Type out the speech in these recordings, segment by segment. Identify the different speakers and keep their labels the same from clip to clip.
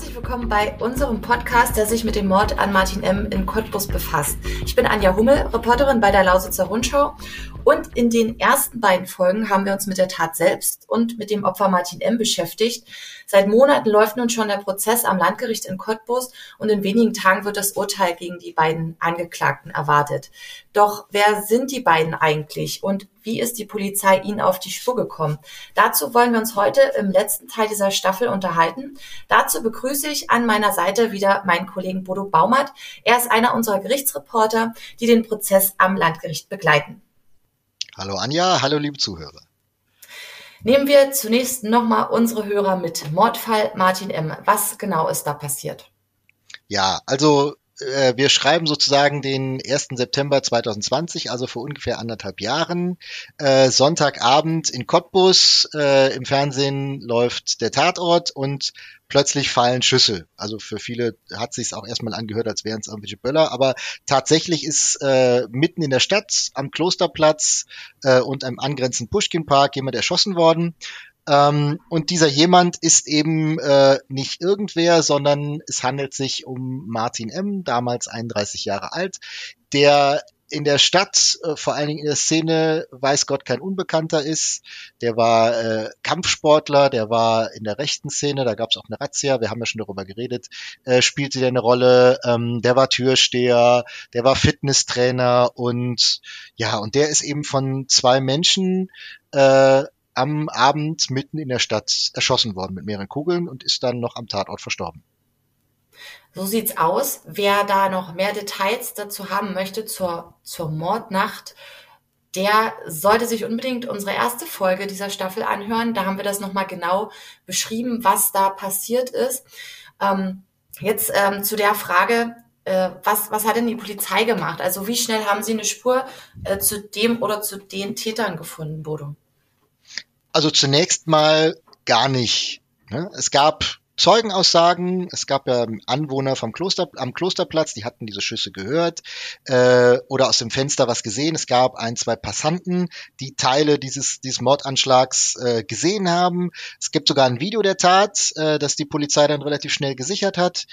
Speaker 1: herzlich willkommen bei unserem Podcast, der sich mit dem Mord an Martin M. in Cottbus befasst. Ich bin Anja Hummel, Reporterin bei der Lausitzer Rundschau. Und in den ersten beiden Folgen haben wir uns mit der Tat selbst und mit dem Opfer Martin M. beschäftigt. Seit Monaten läuft nun schon der Prozess am Landgericht in Cottbus und in wenigen Tagen wird das Urteil gegen die beiden Angeklagten erwartet. Doch wer sind die beiden eigentlich und wie ist die Polizei ihnen auf die Spur gekommen? Dazu wollen wir uns heute im letzten Teil dieser Staffel unterhalten. Dazu begrüße ich an meiner Seite wieder meinen Kollegen Bodo Baumert. Er ist einer unserer Gerichtsreporter, die den Prozess am Landgericht begleiten.
Speaker 2: Hallo Anja, hallo liebe Zuhörer.
Speaker 1: Nehmen wir zunächst nochmal unsere Hörer mit. Mordfall Martin M. Was genau ist da passiert?
Speaker 2: Ja, also äh, wir schreiben sozusagen den 1. September 2020, also vor ungefähr anderthalb Jahren. Äh, Sonntagabend in Cottbus, äh, im Fernsehen läuft der Tatort und plötzlich fallen Schüsse. Also für viele hat sich auch erstmal angehört, als wären es irgendwelche Böller, aber tatsächlich ist äh, mitten in der Stadt am Klosterplatz äh, und am angrenzenden Pushkin-Park jemand erschossen worden. Ähm, und dieser jemand ist eben äh, nicht irgendwer, sondern es handelt sich um Martin M., damals 31 Jahre alt, der in der Stadt, äh, vor allen Dingen in der Szene, weiß Gott kein Unbekannter ist. Der war äh, Kampfsportler, der war in der rechten Szene, da gab es auch eine Razzia, wir haben ja schon darüber geredet, äh, spielte der eine Rolle, ähm, der war Türsteher, der war Fitnesstrainer und ja, und der ist eben von zwei Menschen äh, am Abend mitten in der Stadt erschossen worden mit mehreren Kugeln und ist dann noch am Tatort verstorben.
Speaker 1: So sieht's aus. Wer da noch mehr Details dazu haben möchte zur, zur Mordnacht, der sollte sich unbedingt unsere erste Folge dieser Staffel anhören. Da haben wir das nochmal genau beschrieben, was da passiert ist. Ähm, jetzt ähm, zu der Frage, äh, was, was hat denn die Polizei gemacht? Also wie schnell haben sie eine Spur äh, zu dem oder zu den Tätern gefunden, Bodo?
Speaker 2: Also zunächst mal gar nicht. Ne? Es gab Zeugenaussagen, es gab ja Anwohner vom Kloster, am Klosterplatz, die hatten diese Schüsse gehört äh, oder aus dem Fenster was gesehen. Es gab ein, zwei Passanten, die Teile dieses, dieses Mordanschlags äh, gesehen haben. Es gibt sogar ein Video der Tat, äh, das die Polizei dann relativ schnell gesichert hat.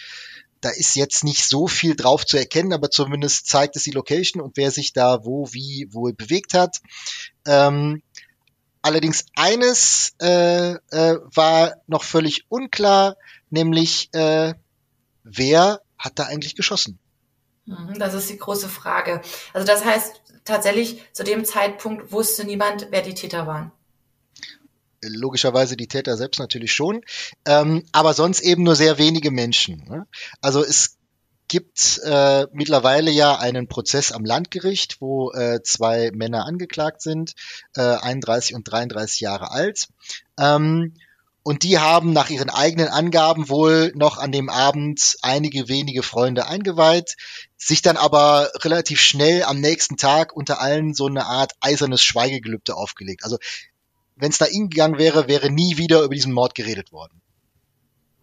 Speaker 2: Da ist jetzt nicht so viel drauf zu erkennen, aber zumindest zeigt es die Location und wer sich da wo, wie, wo bewegt hat. Ähm, Allerdings eines äh, äh, war noch völlig unklar, nämlich äh, wer hat da eigentlich geschossen?
Speaker 1: Mhm, das ist die große Frage. Also das heißt tatsächlich, zu dem Zeitpunkt wusste niemand, wer die Täter waren.
Speaker 2: Logischerweise die Täter selbst natürlich schon, ähm, aber sonst eben nur sehr wenige Menschen. Ne? Also es gibt äh, mittlerweile ja einen Prozess am Landgericht, wo äh, zwei Männer angeklagt sind, äh, 31 und 33 Jahre alt. Ähm, und die haben nach ihren eigenen Angaben wohl noch an dem Abend einige wenige Freunde eingeweiht, sich dann aber relativ schnell am nächsten Tag unter allen so eine Art eisernes Schweigegelübde aufgelegt. Also wenn es da ihnen gegangen wäre, wäre nie wieder über diesen Mord geredet worden.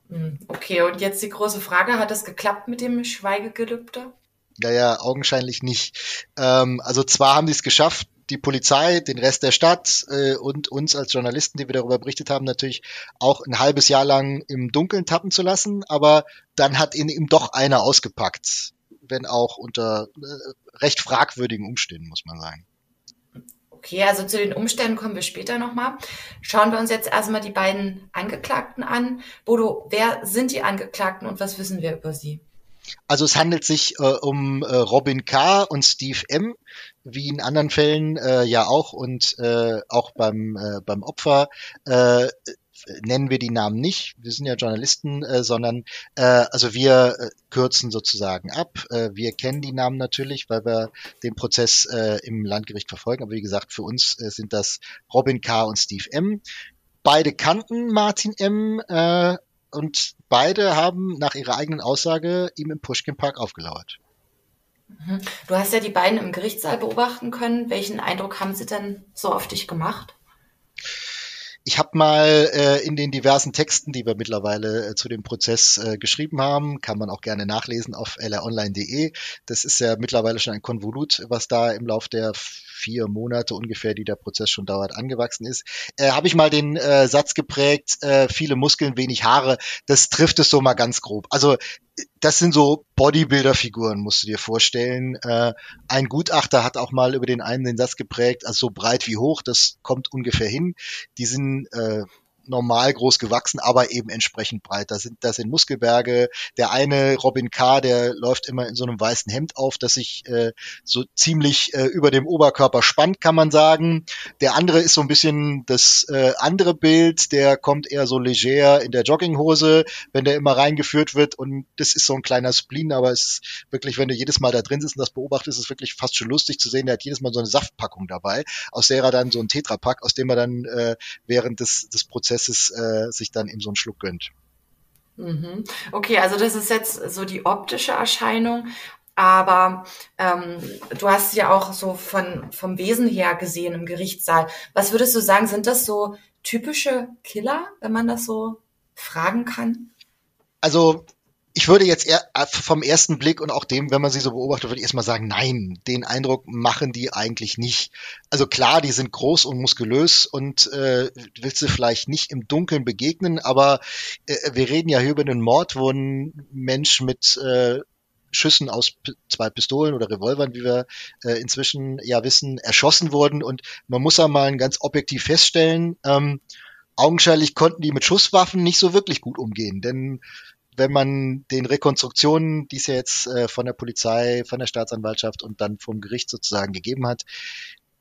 Speaker 1: Hm, okay, und jetzt die große Frage, hat es geklappt mit dem Schweigegelübde?
Speaker 2: Naja, augenscheinlich nicht. Ähm, also zwar haben die es geschafft, die Polizei, den Rest der Stadt äh, und uns als Journalisten, die wir darüber berichtet haben, natürlich auch ein halbes Jahr lang im Dunkeln tappen zu lassen, aber dann hat ihn ihm doch einer ausgepackt, wenn auch unter äh, recht fragwürdigen Umständen, muss man sagen.
Speaker 1: Okay, also zu den Umständen kommen wir später nochmal. Schauen wir uns jetzt erstmal die beiden Angeklagten an. Bodo, wer sind die Angeklagten und was wissen wir über sie?
Speaker 2: Also es handelt sich äh, um äh, Robin K. und Steve M., wie in anderen Fällen äh, ja auch und äh, auch beim, äh, beim Opfer äh, nennen wir die Namen nicht, wir sind ja Journalisten, äh, sondern äh, also wir äh, kürzen sozusagen ab. Äh, wir kennen die Namen natürlich, weil wir den Prozess äh, im Landgericht verfolgen. Aber wie gesagt, für uns äh, sind das Robin K. und Steve M. Beide kannten Martin M. Äh, und beide haben nach ihrer eigenen Aussage ihm im Pushkin Park aufgelauert.
Speaker 1: Mhm. Du hast ja die beiden im Gerichtssaal beobachten können. Welchen Eindruck haben sie denn so auf dich gemacht?
Speaker 2: Ich habe mal äh, in den diversen Texten, die wir mittlerweile äh, zu dem Prozess äh, geschrieben haben, kann man auch gerne nachlesen auf lronline.de. Das ist ja mittlerweile schon ein Konvolut, was da im Lauf der vier Monate ungefähr, die der Prozess schon dauert, angewachsen ist, äh, habe ich mal den äh, Satz geprägt, äh, viele Muskeln, wenig Haare. Das trifft es so mal ganz grob. Also das sind so Bodybuilder-Figuren, musst du dir vorstellen. Äh, ein Gutachter hat auch mal über den einen den Satz geprägt, also so breit wie hoch, das kommt ungefähr hin. Die sind äh, normal groß gewachsen, aber eben entsprechend breit. Da sind, da sind Muskelberge. Der eine Robin K., der läuft immer in so einem weißen Hemd auf, das sich äh, so ziemlich äh, über dem Oberkörper spannt, kann man sagen. Der andere ist so ein bisschen das äh, andere Bild, der kommt eher so leger in der Jogginghose, wenn der immer reingeführt wird und das ist so ein kleiner Spleen, aber es ist wirklich, wenn du jedes Mal da drin sitzt und das beobachtest, ist es wirklich fast schon lustig zu sehen, der hat jedes Mal so eine Saftpackung dabei, aus der er dann so ein Tetrapack, aus dem er dann äh, während des, des Prozesses Prozesses äh, sich dann eben so einen Schluck gönnt.
Speaker 1: Mhm. Okay, also das ist jetzt so die optische Erscheinung. Aber ähm, du hast ja auch so von, vom Wesen her gesehen im Gerichtssaal. Was würdest du sagen, sind das so typische Killer, wenn man das so fragen kann?
Speaker 2: Also ich würde jetzt eher äh, vom ersten Blick und auch dem, wenn man sie so beobachtet, würde ich erstmal sagen, nein, den Eindruck machen die eigentlich nicht. Also klar, die sind groß und muskulös und äh, willst du vielleicht nicht im Dunkeln begegnen, aber äh, wir reden ja hier über einen Mord, wo ein Mensch mit äh, Schüssen aus zwei Pistolen oder Revolvern, wie wir äh, inzwischen ja wissen, erschossen wurden. Und man muss ja mal ganz objektiv feststellen, ähm, augenscheinlich konnten die mit Schusswaffen nicht so wirklich gut umgehen, denn wenn man den Rekonstruktionen, die es ja jetzt äh, von der Polizei, von der Staatsanwaltschaft und dann vom Gericht sozusagen gegeben hat,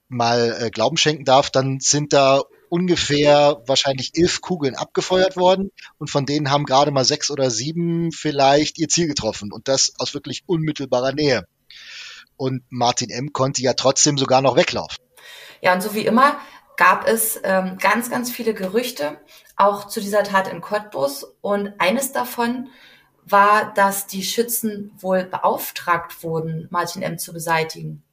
Speaker 2: mal äh, Glauben schenken darf, dann sind da ungefähr wahrscheinlich elf Kugeln abgefeuert worden und von denen haben gerade mal sechs oder sieben vielleicht ihr Ziel getroffen und das aus wirklich unmittelbarer Nähe. Und Martin M. konnte ja trotzdem sogar noch weglaufen.
Speaker 1: Ja, und so wie immer gab es ähm, ganz, ganz viele Gerüchte, auch zu dieser Tat in Cottbus. Und eines davon war, dass die Schützen wohl beauftragt wurden, Martin M. zu beseitigen.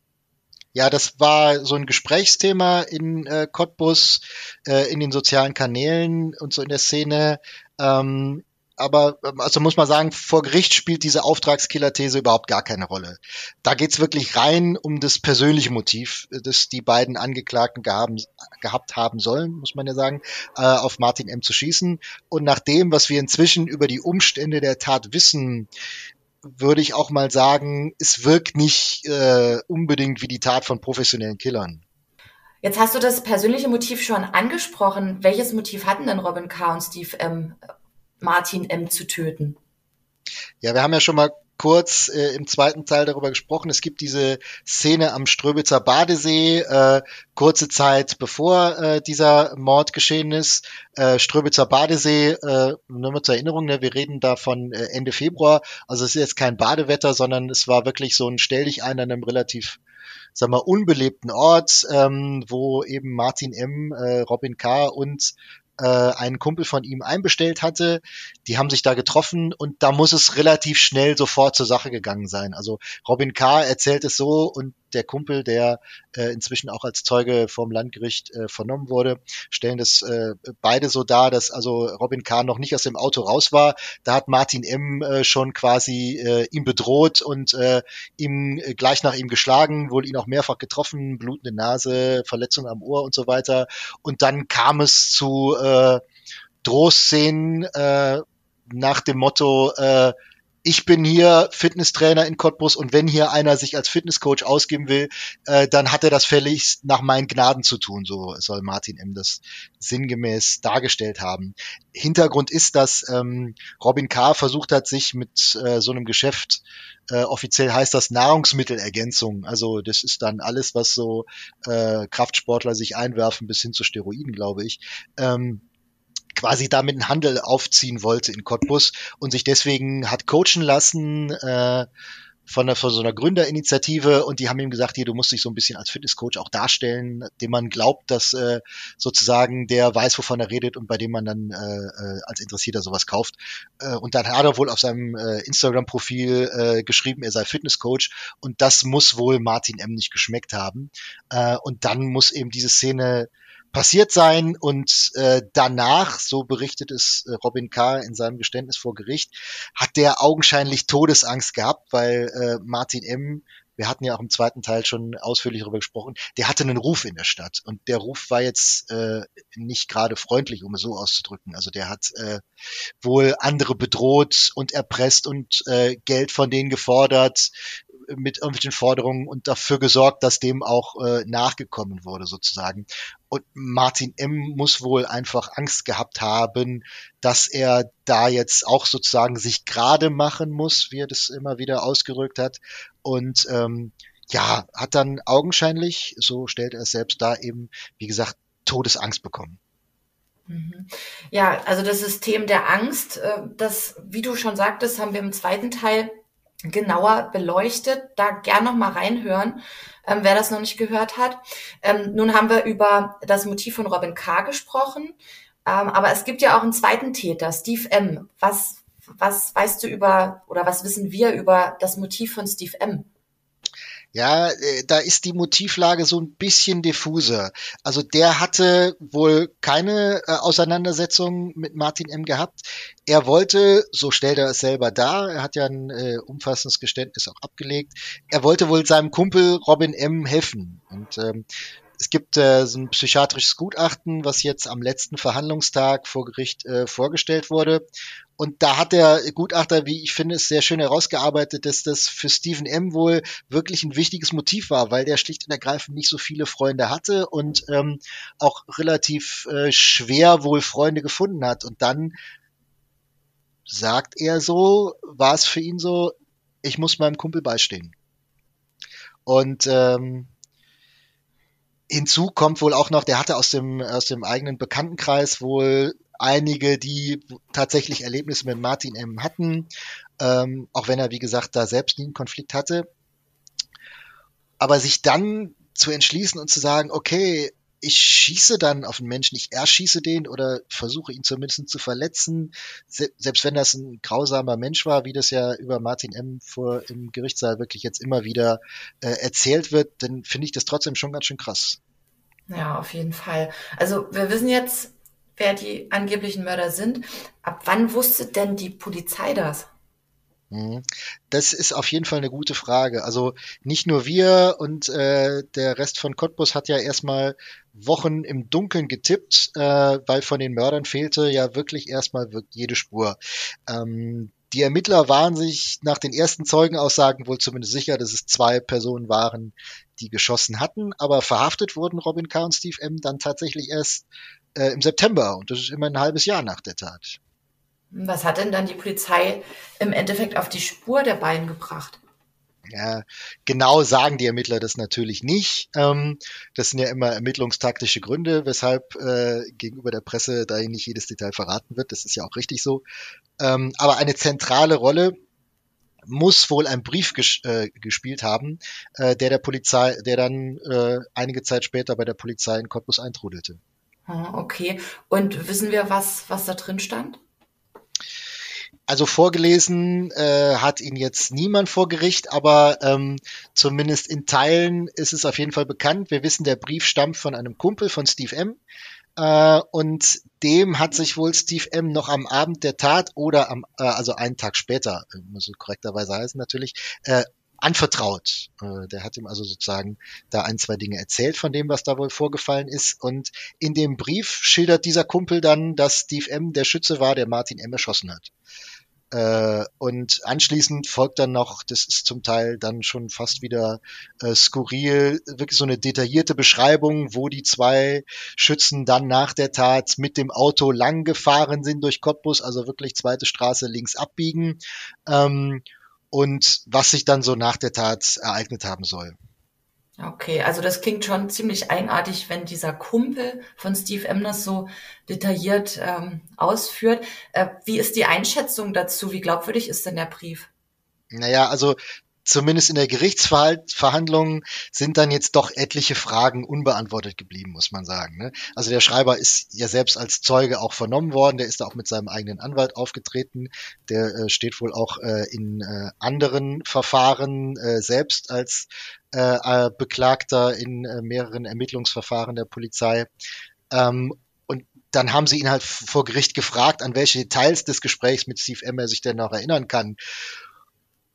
Speaker 2: Ja, das war so ein Gesprächsthema in äh, Cottbus, äh, in den sozialen Kanälen und so in der Szene. Ähm, aber ähm, also muss man sagen, vor Gericht spielt diese Auftragskiller-These überhaupt gar keine Rolle. Da geht's wirklich rein um das persönliche Motiv, das die beiden Angeklagten gehaben, gehabt haben sollen, muss man ja sagen, äh, auf Martin M. zu schießen. Und nach dem, was wir inzwischen über die Umstände der Tat wissen, würde ich auch mal sagen, es wirkt nicht äh, unbedingt wie die Tat von professionellen Killern.
Speaker 1: Jetzt hast du das persönliche Motiv schon angesprochen. Welches Motiv hatten denn Robin K. und Steve M. Martin M. zu töten.
Speaker 2: Ja, wir haben ja schon mal kurz äh, im zweiten Teil darüber gesprochen. Es gibt diese Szene am Ströbitzer Badesee, äh, kurze Zeit bevor äh, dieser Mord geschehen ist. Äh, Ströbitzer Badesee, äh, nur mal zur Erinnerung, ne, wir reden da von äh, Ende Februar. Also es ist jetzt kein Badewetter, sondern es war wirklich so ein Stell dich ein an einem relativ sagen wir, unbelebten Ort, ähm, wo eben Martin M., Robin K. und äh, einen Kumpel von ihm einbestellt hatte. Die haben sich da getroffen und da muss es relativ schnell sofort zur Sache gegangen sein. Also Robin K. erzählt es so und der Kumpel, der äh, inzwischen auch als Zeuge vom Landgericht äh, vernommen wurde, stellen das äh, beide so dar, dass also Robin K. noch nicht aus dem Auto raus war. Da hat Martin M. Äh, schon quasi äh, ihn bedroht und äh, ihm äh, gleich nach ihm geschlagen, wohl ihn auch mehrfach getroffen, blutende Nase, Verletzung am Ohr und so weiter. Und dann kam es zu äh, Drohszenen äh, nach dem Motto, äh, ich bin hier Fitnesstrainer in Cottbus und wenn hier einer sich als Fitnesscoach ausgeben will, äh, dann hat er das fällig nach meinen Gnaden zu tun, so soll Martin M. das sinngemäß dargestellt haben. Hintergrund ist, dass ähm, Robin K. versucht hat, sich mit äh, so einem Geschäft, äh, offiziell heißt das Nahrungsmittelergänzung, also das ist dann alles, was so äh, Kraftsportler sich einwerfen, bis hin zu Steroiden, glaube ich, ähm, quasi damit einen Handel aufziehen wollte in Cottbus und sich deswegen hat coachen lassen äh, von, einer, von so einer Gründerinitiative und die haben ihm gesagt, hier, du musst dich so ein bisschen als Fitnesscoach auch darstellen, dem man glaubt, dass äh, sozusagen der weiß, wovon er redet und bei dem man dann äh, äh als Interessierter sowas kauft. Äh, und dann hat er wohl auf seinem äh, Instagram-Profil äh, geschrieben, er sei Fitnesscoach und das muss wohl Martin M. nicht geschmeckt haben. Äh, und dann muss eben diese Szene passiert sein und äh, danach, so berichtet es äh, Robin K. in seinem Geständnis vor Gericht, hat der augenscheinlich Todesangst gehabt, weil äh, Martin M wir hatten ja auch im zweiten Teil schon ausführlich darüber gesprochen, der hatte einen Ruf in der Stadt und der Ruf war jetzt äh, nicht gerade freundlich, um es so auszudrücken. Also der hat äh, wohl andere bedroht und erpresst und äh, Geld von denen gefordert mit irgendwelchen Forderungen und dafür gesorgt, dass dem auch äh, nachgekommen wurde sozusagen. Und Martin M. muss wohl einfach Angst gehabt haben, dass er da jetzt auch sozusagen sich gerade machen muss, wie er das immer wieder ausgerückt hat. Und ähm, ja, hat dann augenscheinlich, so stellt er es selbst da eben, wie gesagt, Todesangst bekommen.
Speaker 1: Mhm. Ja, also das System der Angst, äh, das, wie du schon sagtest, haben wir im zweiten Teil genauer beleuchtet. Da gern noch mal reinhören, ähm, wer das noch nicht gehört hat. Ähm, nun haben wir über das Motiv von Robin K. gesprochen, ähm, aber es gibt ja auch einen zweiten Täter, Steve M. Was, was weißt du über oder was wissen wir über das Motiv von Steve M.?
Speaker 2: Ja, äh, da ist die Motivlage so ein bisschen diffuser. Also der hatte wohl keine äh, Auseinandersetzung mit Martin M. gehabt. Er wollte, so stellt er es selber dar, er hat ja ein äh, umfassendes Geständnis auch abgelegt, er wollte wohl seinem Kumpel Robin M. helfen. Und ähm, es gibt äh, so ein psychiatrisches Gutachten, was jetzt am letzten Verhandlungstag vor Gericht äh, vorgestellt wurde. Und da hat der Gutachter, wie ich finde, es sehr schön herausgearbeitet, dass das für Stephen M. wohl wirklich ein wichtiges Motiv war, weil der schlicht und ergreifend nicht so viele Freunde hatte und ähm, auch relativ äh, schwer wohl Freunde gefunden hat. Und dann sagt er so, war es für ihn so, ich muss meinem Kumpel beistehen. Und ähm, hinzu kommt wohl auch noch, der hatte aus dem, aus dem eigenen Bekanntenkreis wohl einige, die tatsächlich Erlebnisse mit Martin M. hatten, ähm, auch wenn er, wie gesagt, da selbst nie einen Konflikt hatte. Aber sich dann zu entschließen und zu sagen, okay, ich schieße dann auf einen Menschen, ich erschieße den oder versuche ihn zumindest zu verletzen, se selbst wenn das ein grausamer Mensch war, wie das ja über Martin M. vor im Gerichtssaal wirklich jetzt immer wieder äh, erzählt wird, dann finde ich das trotzdem schon ganz schön krass.
Speaker 1: Ja, auf jeden Fall. Also wir wissen jetzt, wer die angeblichen Mörder sind. Ab wann wusste denn die Polizei das?
Speaker 2: Mhm. Das ist auf jeden Fall eine gute Frage. Also nicht nur wir und äh, der Rest von Cottbus hat ja erstmal Wochen im Dunkeln getippt, äh, weil von den Mördern fehlte ja wirklich erstmal jede Spur. Ähm, die Ermittler waren sich nach den ersten Zeugenaussagen wohl zumindest sicher, dass es zwei Personen waren, die geschossen hatten, aber verhaftet wurden Robin K. und Steve M. dann tatsächlich erst äh, im September und das ist immer ein halbes Jahr nach der Tat.
Speaker 1: Was hat denn dann die Polizei im Endeffekt auf die Spur der beiden gebracht?
Speaker 2: Ja, genau sagen die Ermittler das natürlich nicht. Ähm, das sind ja immer ermittlungstaktische Gründe, weshalb äh, gegenüber der Presse da nicht jedes Detail verraten wird. Das ist ja auch richtig so. Ähm, aber eine zentrale Rolle muss wohl ein Brief ges äh, gespielt haben, äh, der der Polizei, der dann einige Zeit später bei der Polizei in Cottbus eintrudelte.
Speaker 1: Ah, okay. Und wissen wir, was, was da drin stand?
Speaker 2: Also vorgelesen äh, hat ihn jetzt niemand vor Gericht, aber ähm, zumindest in Teilen ist es auf jeden Fall bekannt. Wir wissen, der Brief stammt von einem Kumpel von Steve M. Äh, und dem hat sich wohl Steve M. noch am Abend der Tat oder am, äh, also einen Tag später, äh, muss es korrekterweise heißen natürlich, äh, anvertraut. Äh, der hat ihm also sozusagen da ein, zwei Dinge erzählt von dem, was da wohl vorgefallen ist. Und in dem Brief schildert dieser Kumpel dann, dass Steve M. der Schütze war, der Martin M. erschossen hat. Äh, und anschließend folgt dann noch, das ist zum Teil dann schon fast wieder äh, skurril, wirklich so eine detaillierte Beschreibung, wo die zwei Schützen dann nach der Tat mit dem Auto lang gefahren sind durch Cottbus, also wirklich zweite Straße links abbiegen. Ähm, und was sich dann so nach der Tat ereignet haben soll.
Speaker 1: Okay, also das klingt schon ziemlich eigenartig, wenn dieser Kumpel von Steve Emners so detailliert ähm, ausführt. Äh, wie ist die Einschätzung dazu? Wie glaubwürdig ist denn der Brief?
Speaker 2: Naja, also zumindest in der Gerichtsverhandlung sind dann jetzt doch etliche Fragen unbeantwortet geblieben, muss man sagen. Ne? Also der Schreiber ist ja selbst als Zeuge auch vernommen worden, der ist da auch mit seinem eigenen Anwalt aufgetreten, der äh, steht wohl auch äh, in äh, anderen Verfahren äh, selbst als äh, äh Beklagter in äh, mehreren Ermittlungsverfahren der Polizei. Ähm, und dann haben sie ihn halt vor Gericht gefragt, an welche Details des Gesprächs mit Steve M. er sich denn noch erinnern kann.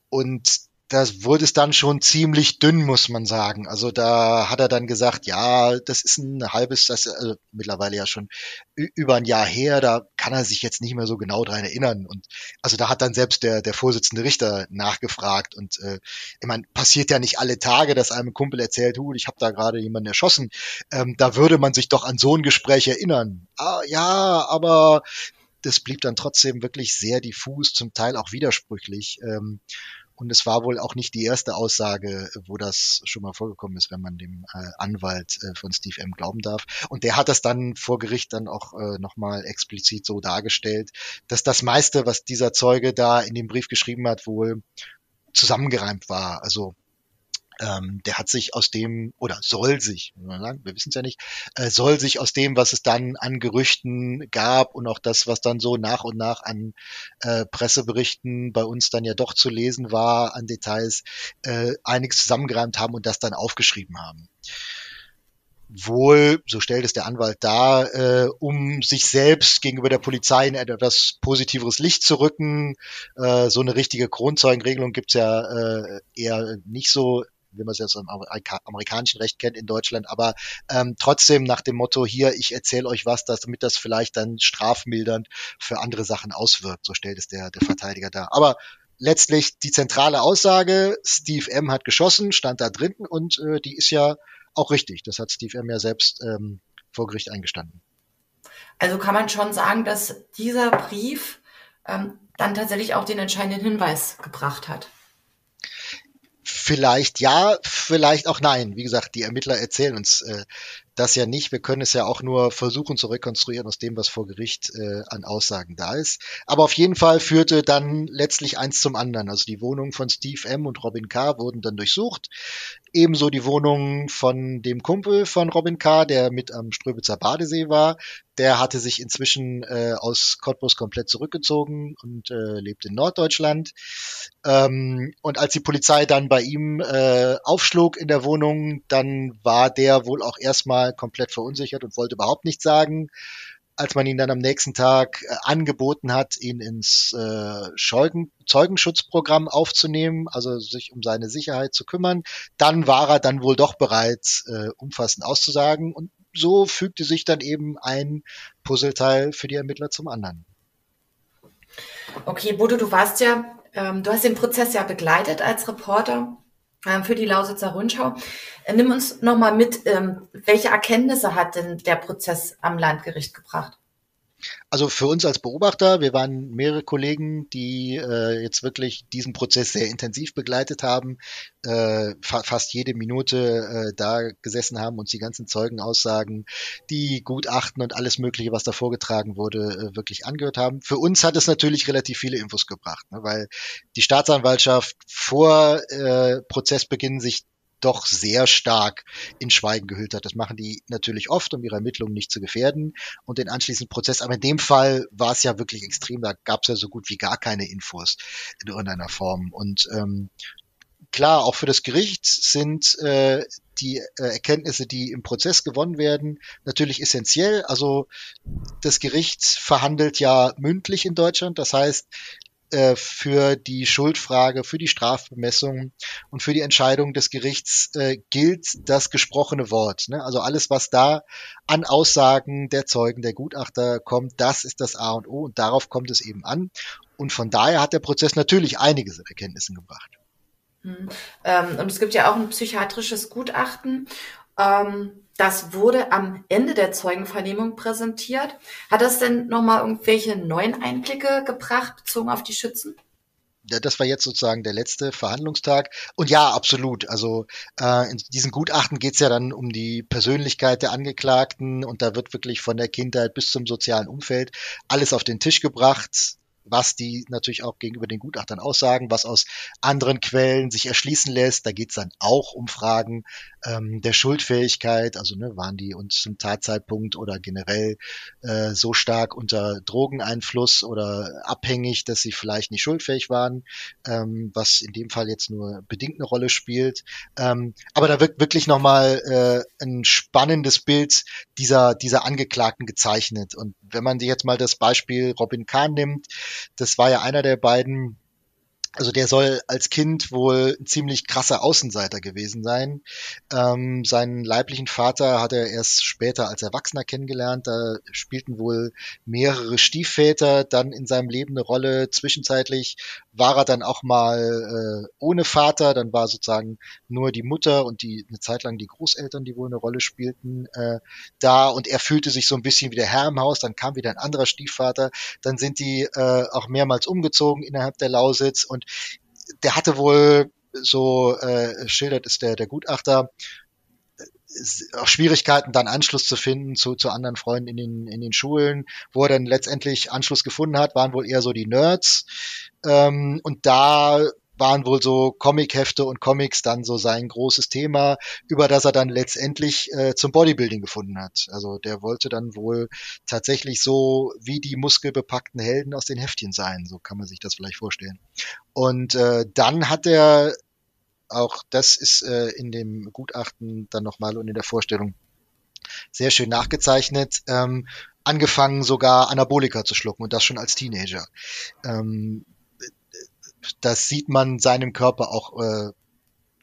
Speaker 2: Und das wurde es dann schon ziemlich dünn, muss man sagen. Also da hat er dann gesagt, ja, das ist ein halbes, das ist also mittlerweile ja schon über ein Jahr her, da kann er sich jetzt nicht mehr so genau dran erinnern. Und also da hat dann selbst der, der Vorsitzende Richter nachgefragt. Und äh, ich meine, passiert ja nicht alle Tage, dass einem Kumpel erzählt, hu, ich habe da gerade jemanden erschossen. Ähm, da würde man sich doch an so ein Gespräch erinnern. Ah, ja, aber das blieb dann trotzdem wirklich sehr diffus, zum Teil auch widersprüchlich. Ähm, und es war wohl auch nicht die erste Aussage, wo das schon mal vorgekommen ist, wenn man dem äh, Anwalt äh, von Steve M. glauben darf. Und der hat das dann vor Gericht dann auch äh, nochmal explizit so dargestellt, dass das meiste, was dieser Zeuge da in dem Brief geschrieben hat, wohl zusammengereimt war. Also ähm, der hat sich aus dem, oder soll sich, wir wissen es ja nicht, äh, soll sich aus dem, was es dann an Gerüchten gab und auch das, was dann so nach und nach an äh, Presseberichten bei uns dann ja doch zu lesen war, an Details, äh, einiges zusammengereimt haben und das dann aufgeschrieben haben wohl, so stellt es der Anwalt dar, äh, um sich selbst gegenüber der Polizei in etwas positiveres Licht zu rücken. Äh, so eine richtige Kronzeugenregelung gibt's ja äh, eher nicht so wie man es jetzt im amerikanischen Recht kennt in Deutschland, aber ähm, trotzdem nach dem Motto hier, ich erzähle euch was, damit das vielleicht dann strafmildernd für andere Sachen auswirkt. So stellt es der, der Verteidiger dar. Aber letztlich die zentrale Aussage, Steve M. hat geschossen, stand da drin und äh, die ist ja auch richtig. Das hat Steve M. ja selbst ähm, vor Gericht eingestanden.
Speaker 1: Also kann man schon sagen, dass dieser Brief ähm, dann tatsächlich auch den entscheidenden Hinweis gebracht hat.
Speaker 2: Vielleicht ja, vielleicht auch nein. Wie gesagt, die Ermittler erzählen uns äh, das ja nicht. Wir können es ja auch nur versuchen zu rekonstruieren aus dem, was vor Gericht äh, an Aussagen da ist. Aber auf jeden Fall führte dann letztlich eins zum anderen. Also die Wohnungen von Steve M. und Robin K. wurden dann durchsucht. Ebenso die Wohnung von dem Kumpel von Robin K., der mit am Ströbitzer Badesee war. Der hatte sich inzwischen äh, aus Cottbus komplett zurückgezogen und äh, lebt in Norddeutschland. Ähm, und als die Polizei dann bei ihm äh, aufschlug in der Wohnung, dann war der wohl auch erstmal komplett verunsichert und wollte überhaupt nichts sagen als man ihn dann am nächsten Tag äh, angeboten hat, ihn ins äh, Scheugen Zeugenschutzprogramm aufzunehmen, also sich um seine Sicherheit zu kümmern, dann war er dann wohl doch bereit, äh, umfassend auszusagen. Und so fügte sich dann eben ein Puzzleteil für die Ermittler zum anderen.
Speaker 1: Okay, Bodo, du warst ja, ähm, du hast den Prozess ja begleitet als Reporter für die Lausitzer Rundschau. Äh, nimm uns nochmal mit, ähm, welche Erkenntnisse hat denn der Prozess am Landgericht gebracht?
Speaker 2: Also für uns als Beobachter, wir waren mehrere Kollegen, die äh, jetzt wirklich diesen Prozess sehr intensiv begleitet haben, äh, fa fast jede Minute äh, da gesessen haben, uns die ganzen Zeugenaussagen, die Gutachten und alles Mögliche, was da vorgetragen wurde, äh, wirklich angehört haben. Für uns hat es natürlich relativ viele Infos gebracht, ne, weil die Staatsanwaltschaft vor äh, Prozessbeginn sich doch sehr stark in Schweigen gehüllt hat. Das machen die natürlich oft, um ihre Ermittlungen nicht zu gefährden und den anschließenden Prozess. Aber in dem Fall war es ja wirklich extrem. Da gab es ja so gut wie gar keine Infos in irgendeiner Form. Und ähm, klar, auch für das Gericht sind äh, die äh, Erkenntnisse, die im Prozess gewonnen werden, natürlich essentiell. Also das Gericht verhandelt ja mündlich in Deutschland. Das heißt, äh, für die Schuldfrage, für die Strafbemessung und für die Entscheidung des Gerichts äh, gilt das gesprochene Wort. Ne? Also alles, was da an Aussagen der Zeugen, der Gutachter kommt, das ist das A und O und darauf kommt es eben an. Und von daher hat der Prozess natürlich einige Erkenntnisse gebracht.
Speaker 1: Hm. Ähm, und es gibt ja auch ein psychiatrisches Gutachten. Ähm, das wurde am Ende der Zeugenvernehmung präsentiert. Hat das denn nochmal irgendwelche neuen Einblicke gebracht, bezogen auf die Schützen?
Speaker 2: Das war jetzt sozusagen der letzte Verhandlungstag. Und ja, absolut. Also äh, in diesen Gutachten geht es ja dann um die Persönlichkeit der Angeklagten und da wird wirklich von der Kindheit bis zum sozialen Umfeld alles auf den Tisch gebracht was die natürlich auch gegenüber den Gutachtern aussagen, was aus anderen Quellen sich erschließen lässt. Da geht es dann auch um Fragen ähm, der Schuldfähigkeit, also ne, waren die uns zum Tatzeitpunkt oder generell äh, so stark unter Drogeneinfluss oder abhängig, dass sie vielleicht nicht schuldfähig waren, ähm, was in dem Fall jetzt nur bedingt eine Rolle spielt. Ähm, aber da wird wirklich nochmal äh, ein spannendes Bild dieser, dieser Angeklagten gezeichnet. Und wenn man sich jetzt mal das Beispiel Robin Kahn nimmt, das war ja einer der beiden also der soll als Kind wohl ein ziemlich krasser Außenseiter gewesen sein. Ähm, seinen leiblichen Vater hat er erst später als Erwachsener kennengelernt. Da spielten wohl mehrere Stiefväter dann in seinem Leben eine Rolle. Zwischenzeitlich war er dann auch mal äh, ohne Vater. Dann war sozusagen nur die Mutter und die eine Zeit lang die Großeltern, die wohl eine Rolle spielten, äh, da. Und er fühlte sich so ein bisschen wie der Herr im Haus. Dann kam wieder ein anderer Stiefvater. Dann sind die äh, auch mehrmals umgezogen innerhalb der Lausitz und der hatte wohl, so äh, schildert es der, der Gutachter, auch Schwierigkeiten, dann Anschluss zu finden zu, zu anderen Freunden in den, in den Schulen. Wo er dann letztendlich Anschluss gefunden hat, waren wohl eher so die Nerds. Ähm, und da waren wohl so Comichefte und Comics dann so sein großes Thema, über das er dann letztendlich äh, zum Bodybuilding gefunden hat. Also der wollte dann wohl tatsächlich so wie die muskelbepackten Helden aus den Heftchen sein, so kann man sich das vielleicht vorstellen. Und äh, dann hat er auch das ist äh, in dem Gutachten dann nochmal und in der Vorstellung sehr schön nachgezeichnet. Ähm, angefangen sogar Anabolika zu schlucken und das schon als Teenager. Ähm, das sieht man seinem Körper auch, äh,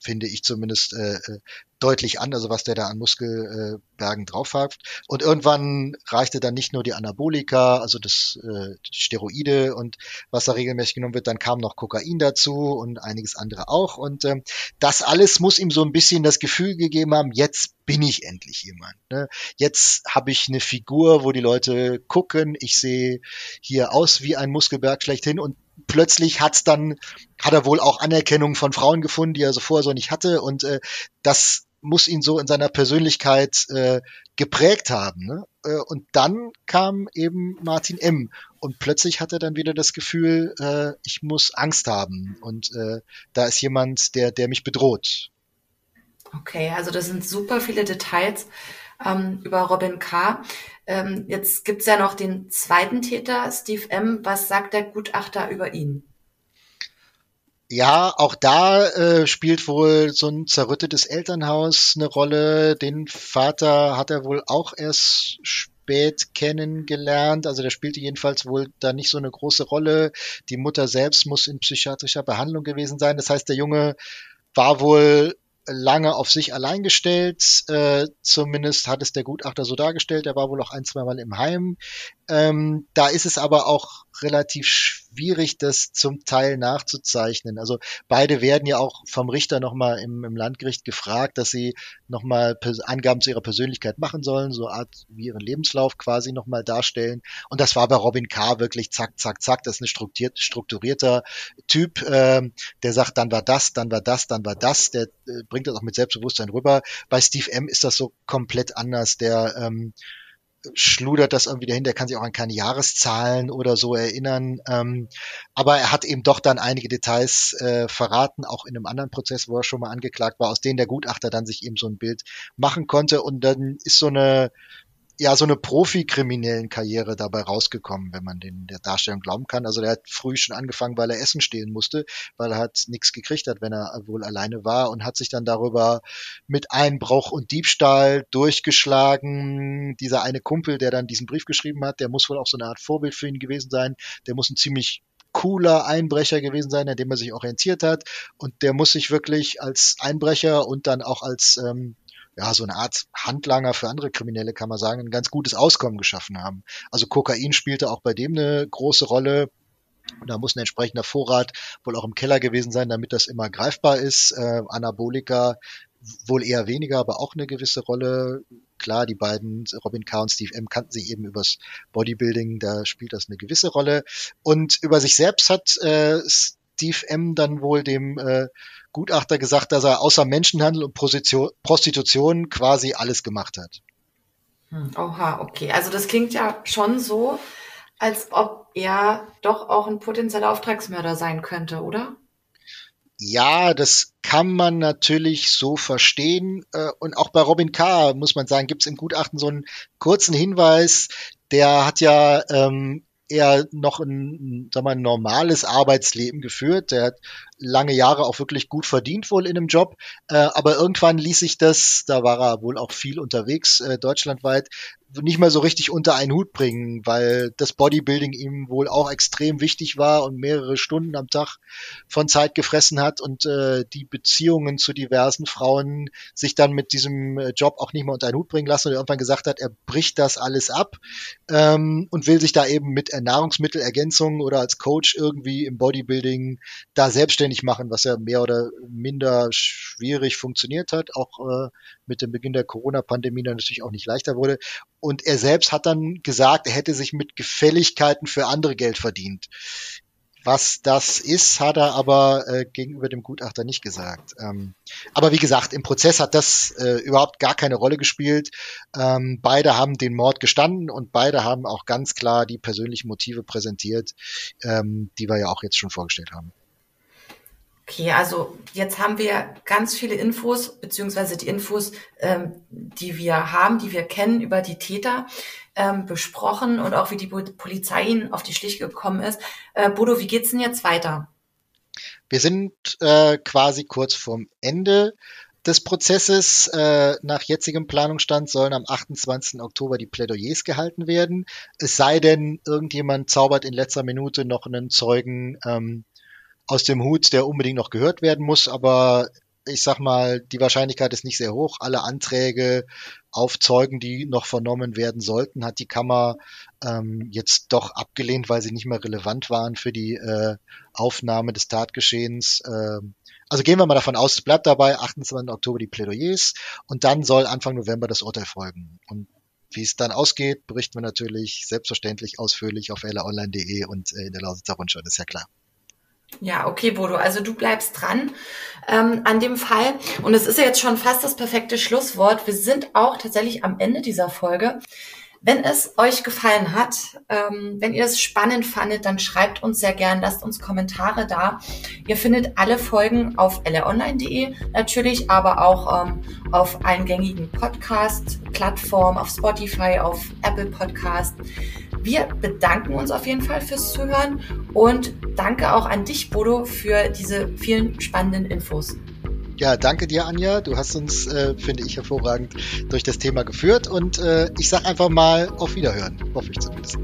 Speaker 2: finde ich zumindest, äh, äh deutlich an, also was der da an Muskelbergen drauf hat. Und irgendwann reichte dann nicht nur die Anabolika, also das äh, Steroide und was da regelmäßig genommen wird, dann kam noch Kokain dazu und einiges andere auch. Und ähm, das alles muss ihm so ein bisschen das Gefühl gegeben haben, jetzt bin ich endlich jemand. Ne? Jetzt habe ich eine Figur, wo die Leute gucken, ich sehe hier aus wie ein Muskelberg schlechthin und plötzlich hat's dann, hat er wohl auch Anerkennung von Frauen gefunden, die er so vorher so nicht hatte. Und äh, das muss ihn so in seiner Persönlichkeit äh, geprägt haben. Ne? Äh, und dann kam eben Martin M. Und plötzlich hat er dann wieder das Gefühl, äh, ich muss Angst haben. Und äh, da ist jemand, der, der mich bedroht.
Speaker 1: Okay, also das sind super viele Details ähm, über Robin K. Ähm, jetzt gibt's ja noch den zweiten Täter, Steve M. Was sagt der Gutachter über ihn?
Speaker 2: Ja, auch da äh, spielt wohl so ein zerrüttetes Elternhaus eine Rolle. Den Vater hat er wohl auch erst spät kennengelernt. Also der spielte jedenfalls wohl da nicht so eine große Rolle. Die Mutter selbst muss in psychiatrischer Behandlung gewesen sein. Das heißt, der Junge war wohl lange auf sich allein gestellt. Äh, zumindest hat es der Gutachter so dargestellt. Er war wohl auch ein, zwei Mal im Heim. Ähm, da ist es aber auch relativ schwierig, das zum Teil nachzuzeichnen. Also beide werden ja auch vom Richter nochmal im, im Landgericht gefragt, dass sie nochmal Angaben zu ihrer Persönlichkeit machen sollen, so Art wie ihren Lebenslauf quasi nochmal darstellen. Und das war bei Robin K. wirklich zack, zack, zack. Das ist ein strukturiert, strukturierter Typ, äh, der sagt, dann war das, dann war das, dann war das. Der äh, bringt das auch mit Selbstbewusstsein rüber. Bei Steve M. ist das so komplett anders. Der ähm, schludert das irgendwie dahin, der kann sich auch an keine Jahreszahlen oder so erinnern. Ähm, aber er hat eben doch dann einige Details äh, verraten, auch in einem anderen Prozess, wo er schon mal angeklagt war, aus denen der Gutachter dann sich eben so ein Bild machen konnte. Und dann ist so eine ja so eine Profikriminellen Karriere dabei rausgekommen, wenn man den der Darstellung glauben kann. Also der hat früh schon angefangen, weil er Essen stehlen musste, weil er hat nichts gekriegt hat, wenn er wohl alleine war und hat sich dann darüber mit Einbruch und Diebstahl durchgeschlagen. Dieser eine Kumpel, der dann diesen Brief geschrieben hat, der muss wohl auch so eine Art Vorbild für ihn gewesen sein. Der muss ein ziemlich cooler Einbrecher gewesen sein, an dem er sich orientiert hat. Und der muss sich wirklich als Einbrecher und dann auch als ähm, ja, so eine Art Handlanger für andere Kriminelle, kann man sagen, ein ganz gutes Auskommen geschaffen haben. Also Kokain spielte auch bei dem eine große Rolle. Und da muss ein entsprechender Vorrat wohl auch im Keller gewesen sein, damit das immer greifbar ist. Äh, Anabolika wohl eher weniger, aber auch eine gewisse Rolle. Klar, die beiden, Robin K. und Steve M., kannten sich eben übers Bodybuilding, da spielt das eine gewisse Rolle. Und über sich selbst hat äh, Steve M. dann wohl dem äh, Gutachter gesagt, dass er außer Menschenhandel und Prostitution quasi alles gemacht hat.
Speaker 1: Hm, oha, okay. Also das klingt ja schon so, als ob er doch auch ein potenzieller Auftragsmörder sein könnte, oder?
Speaker 2: Ja, das kann man natürlich so verstehen. Äh, und auch bei Robin K., muss man sagen, gibt es im Gutachten so einen kurzen Hinweis. Der hat ja ähm, eher noch ein, sag mal, ein normales Arbeitsleben geführt. Der hat lange Jahre auch wirklich gut verdient wohl in einem Job. Äh, aber irgendwann ließ sich das, da war er wohl auch viel unterwegs, äh, deutschlandweit, nicht mehr so richtig unter einen Hut bringen, weil das Bodybuilding ihm wohl auch extrem wichtig war und mehrere Stunden am Tag von Zeit gefressen hat und äh, die Beziehungen zu diversen Frauen sich dann mit diesem äh, Job auch nicht mehr unter einen Hut bringen lassen und irgendwann gesagt hat, er bricht das alles ab ähm, und will sich da eben mit Nahrungsmittelergänzungen oder als Coach irgendwie im Bodybuilding da selbstständig machen, was ja mehr oder minder schwierig funktioniert hat, auch äh, mit dem Beginn der Corona-Pandemie dann natürlich auch nicht leichter wurde. Und er selbst hat dann gesagt, er hätte sich mit Gefälligkeiten für andere Geld verdient. Was das ist, hat er aber äh, gegenüber dem Gutachter nicht gesagt. Ähm, aber wie gesagt, im Prozess hat das äh, überhaupt gar keine Rolle gespielt. Ähm, beide haben den Mord gestanden und beide haben auch ganz klar die persönlichen Motive präsentiert, ähm, die wir ja auch jetzt schon vorgestellt haben.
Speaker 1: Okay, also jetzt haben wir ganz viele Infos, beziehungsweise die Infos, ähm, die wir haben, die wir kennen über die Täter, ähm, besprochen und auch wie die Polizei ihnen auf die Schliche gekommen ist. Äh, Bodo, wie geht's denn jetzt weiter?
Speaker 2: Wir sind äh, quasi kurz vorm Ende des Prozesses. Äh, nach jetzigem Planungsstand sollen am 28. Oktober die Plädoyers gehalten werden. Es sei denn, irgendjemand zaubert in letzter Minute noch einen Zeugen ähm, aus dem Hut, der unbedingt noch gehört werden muss, aber ich sag mal, die Wahrscheinlichkeit ist nicht sehr hoch. Alle Anträge auf Zeugen, die noch vernommen werden sollten, hat die Kammer ähm, jetzt doch abgelehnt, weil sie nicht mehr relevant waren für die äh, Aufnahme des Tatgeschehens. Ähm, also gehen wir mal davon aus, es bleibt dabei, 28. Oktober die Plädoyers und dann soll Anfang November das Urteil folgen. Und wie es dann ausgeht, berichten wir natürlich selbstverständlich ausführlich auf laonline.de und äh, in der Lausitzer Rundschau, ist ja klar.
Speaker 1: Ja, okay, Bodo. Also du bleibst dran ähm, an dem Fall. Und es ist ja jetzt schon fast das perfekte Schlusswort. Wir sind auch tatsächlich am Ende dieser Folge. Wenn es euch gefallen hat, ähm, wenn ihr es spannend fandet, dann schreibt uns sehr gern, lasst uns Kommentare da. Ihr findet alle Folgen auf lronline.de natürlich, aber auch ähm, auf allen gängigen Podcast-Plattformen, auf Spotify, auf Apple Podcast. Wir bedanken uns auf jeden Fall fürs Zuhören und danke auch an dich, Bodo, für diese vielen spannenden Infos.
Speaker 2: Ja, danke dir, Anja. Du hast uns, äh, finde ich, hervorragend durch das Thema geführt und äh, ich sage einfach mal auf Wiederhören, hoffe ich zumindest.